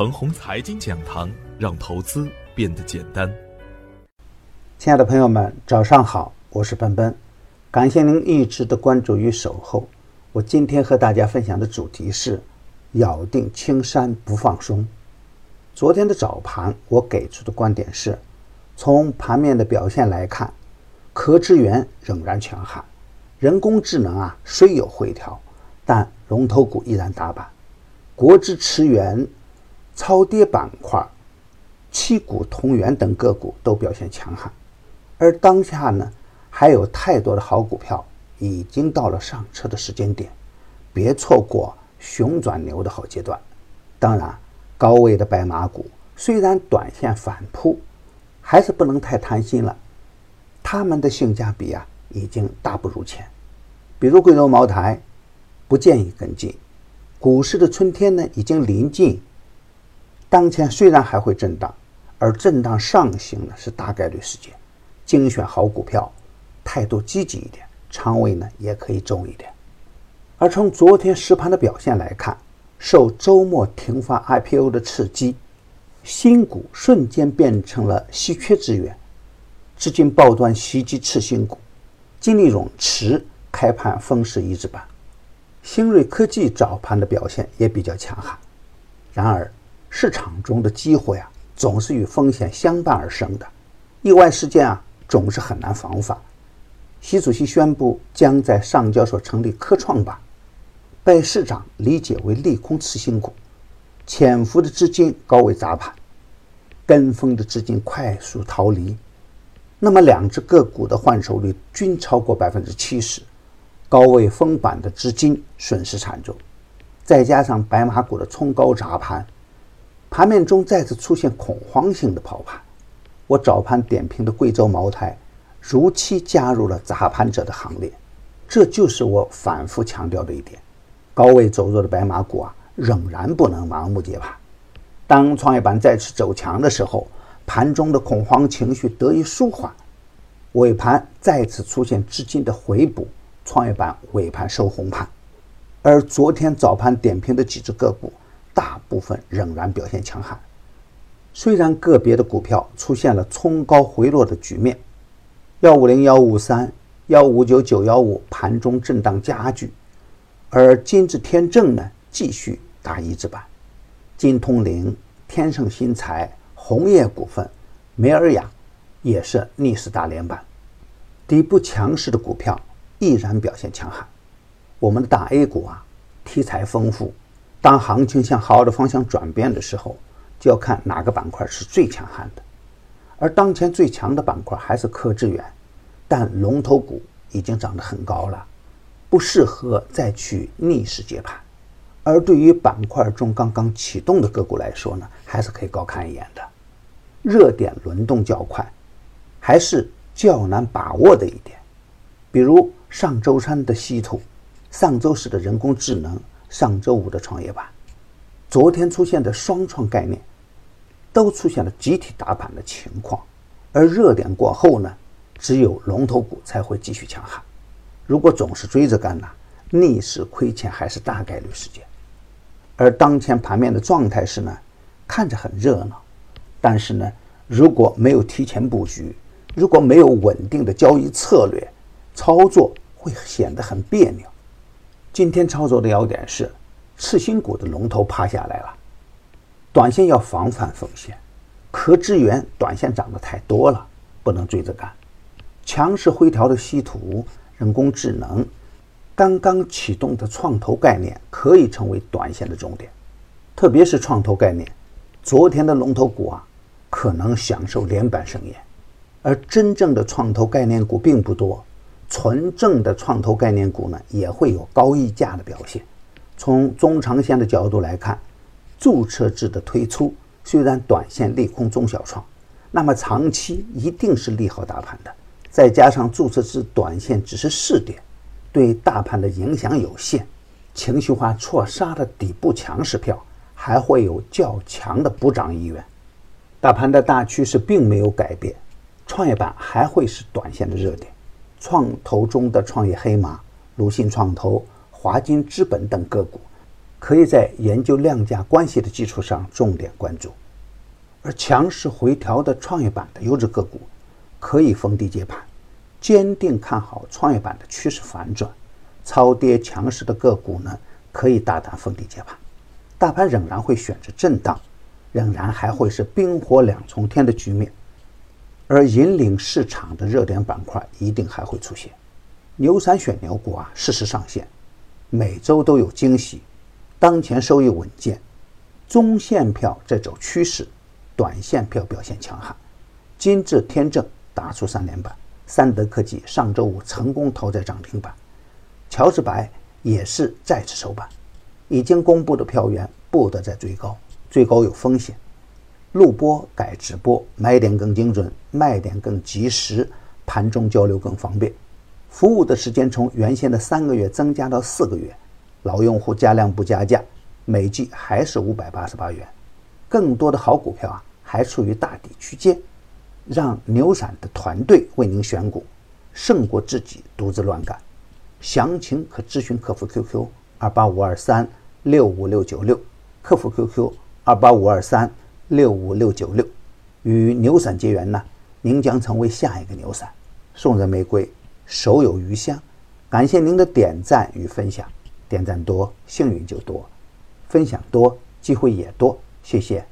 腾宏财经讲堂，让投资变得简单。亲爱的朋友们，早上好，我是奔奔，感谢您一直的关注与守候。我今天和大家分享的主题是咬定青山不放松。昨天的早盘，我给出的观点是，从盘面的表现来看，科之源仍然强悍，人工智能啊虽有回调，但龙头股依然打板。国之驰源、超跌板块、七股同源等个股都表现强悍，而当下呢，还有太多的好股票已经到了上车的时间点，别错过熊转牛的好阶段。当然，高位的白马股虽然短线反扑，还是不能太贪心了，他们的性价比啊已经大不如前。比如贵州茅台，不建议跟进。股市的春天呢，已经临近。当前虽然还会震荡，而震荡上行呢是大概率事件。精选好股票，态度积极一点，仓位呢也可以重一点。而从昨天实盘的表现来看，受周末停发 IPO 的刺激，新股瞬间变成了稀缺资源，资金暴端袭击次新股，金利永持开盘封死一字板。新锐科技早盘的表现也比较强悍，然而市场中的机会啊，总是与风险相伴而生的，意外事件啊总是很难防范。习主席宣布将在上交所成立科创板，被市场理解为利空次新股，潜伏的资金高位砸盘，跟风的资金快速逃离，那么两只个股的换手率均超过百分之七十。高位封板的资金损失惨重，再加上白马股的冲高砸盘，盘面中再次出现恐慌性的抛盘。我早盘点评的贵州茅台，如期加入了砸盘者的行列。这就是我反复强调的一点：高位走弱的白马股啊，仍然不能盲目接盘。当创业板再次走强的时候，盘中的恐慌情绪得以舒缓，尾盘再次出现资金的回补。创业板尾盘收红盘，而昨天早盘点评的几只个股，大部分仍然表现强悍。虽然个别的股票出现了冲高回落的局面，幺五零幺五三、幺五九九幺五盘中震荡加剧，而金智天正呢继续打一字板，金通灵、天盛新材、红叶股份、梅尔雅也是逆势大连板，底部强势的股票。依然表现强悍。我们的大 A 股啊，题材丰富。当行情向好的方向转变的时候，就要看哪个板块是最强悍的。而当前最强的板块还是科智源，但龙头股已经涨得很高了，不适合再去逆势接盘。而对于板块中刚刚启动的个股来说呢，还是可以高看一眼的。热点轮动较快，还是较难把握的一点。比如。上周三的稀土，上周四的人工智能，上周五的创业板，昨天出现的双创概念，都出现了集体打板的情况。而热点过后呢，只有龙头股才会继续强悍。如果总是追着干呢，逆势亏钱还是大概率事件。而当前盘面的状态是呢，看着很热闹，但是呢，如果没有提前布局，如果没有稳定的交易策略，操作。会显得很别扭。今天操作的要点是，次新股的龙头趴下来了，短线要防范风险。壳资源短线涨得太多了，不能追着干。强势回调的稀土、人工智能，刚刚启动的创投概念可以成为短线的重点，特别是创投概念。昨天的龙头股啊，可能享受连板盛宴，而真正的创投概念股并不多。纯正的创投概念股呢，也会有高溢价的表现。从中长线的角度来看，注册制的推出虽然短线利空中小创，那么长期一定是利好大盘的。再加上注册制短线只是试点，对大盘的影响有限。情绪化错杀的底部强势票，还会有较强的补涨意愿。大盘的大趋势并没有改变，创业板还会是短线的热点。创投中的创业黑马，鲁信创投、华金资本等个股，可以在研究量价关系的基础上重点关注；而强势回调的创业板的优质个股，可以逢低接盘，坚定看好创业板的趋势反转。超跌强势的个股呢，可以大胆逢低接盘。大盘仍然会选择震荡，仍然还会是冰火两重天的局面。而引领市场的热点板块一定还会出现。牛散选牛股啊，适时上线，每周都有惊喜。当前收益稳健，中线票在走趋势，短线票表现强悍。金智天正打出三连板，三德科技上周五成功投在涨停板。乔治白也是再次收板，已经公布的票源不得再追高，追高有风险。录播改直播，买点更精准，卖点更及时，盘中交流更方便。服务的时间从原先的三个月增加到四个月，老用户加量不加价，每季还是五百八十八元。更多的好股票啊，还处于大底区间，让牛散的团队为您选股，胜过自己独自乱干。详情可咨询客服 QQ 二八五二三六五六九六，客服 QQ 二八五二三六五六九六。与牛散结缘呢，您将成为下一个牛散。送人玫瑰，手有余香。感谢您的点赞与分享，点赞多幸运就多，分享多机会也多。谢谢。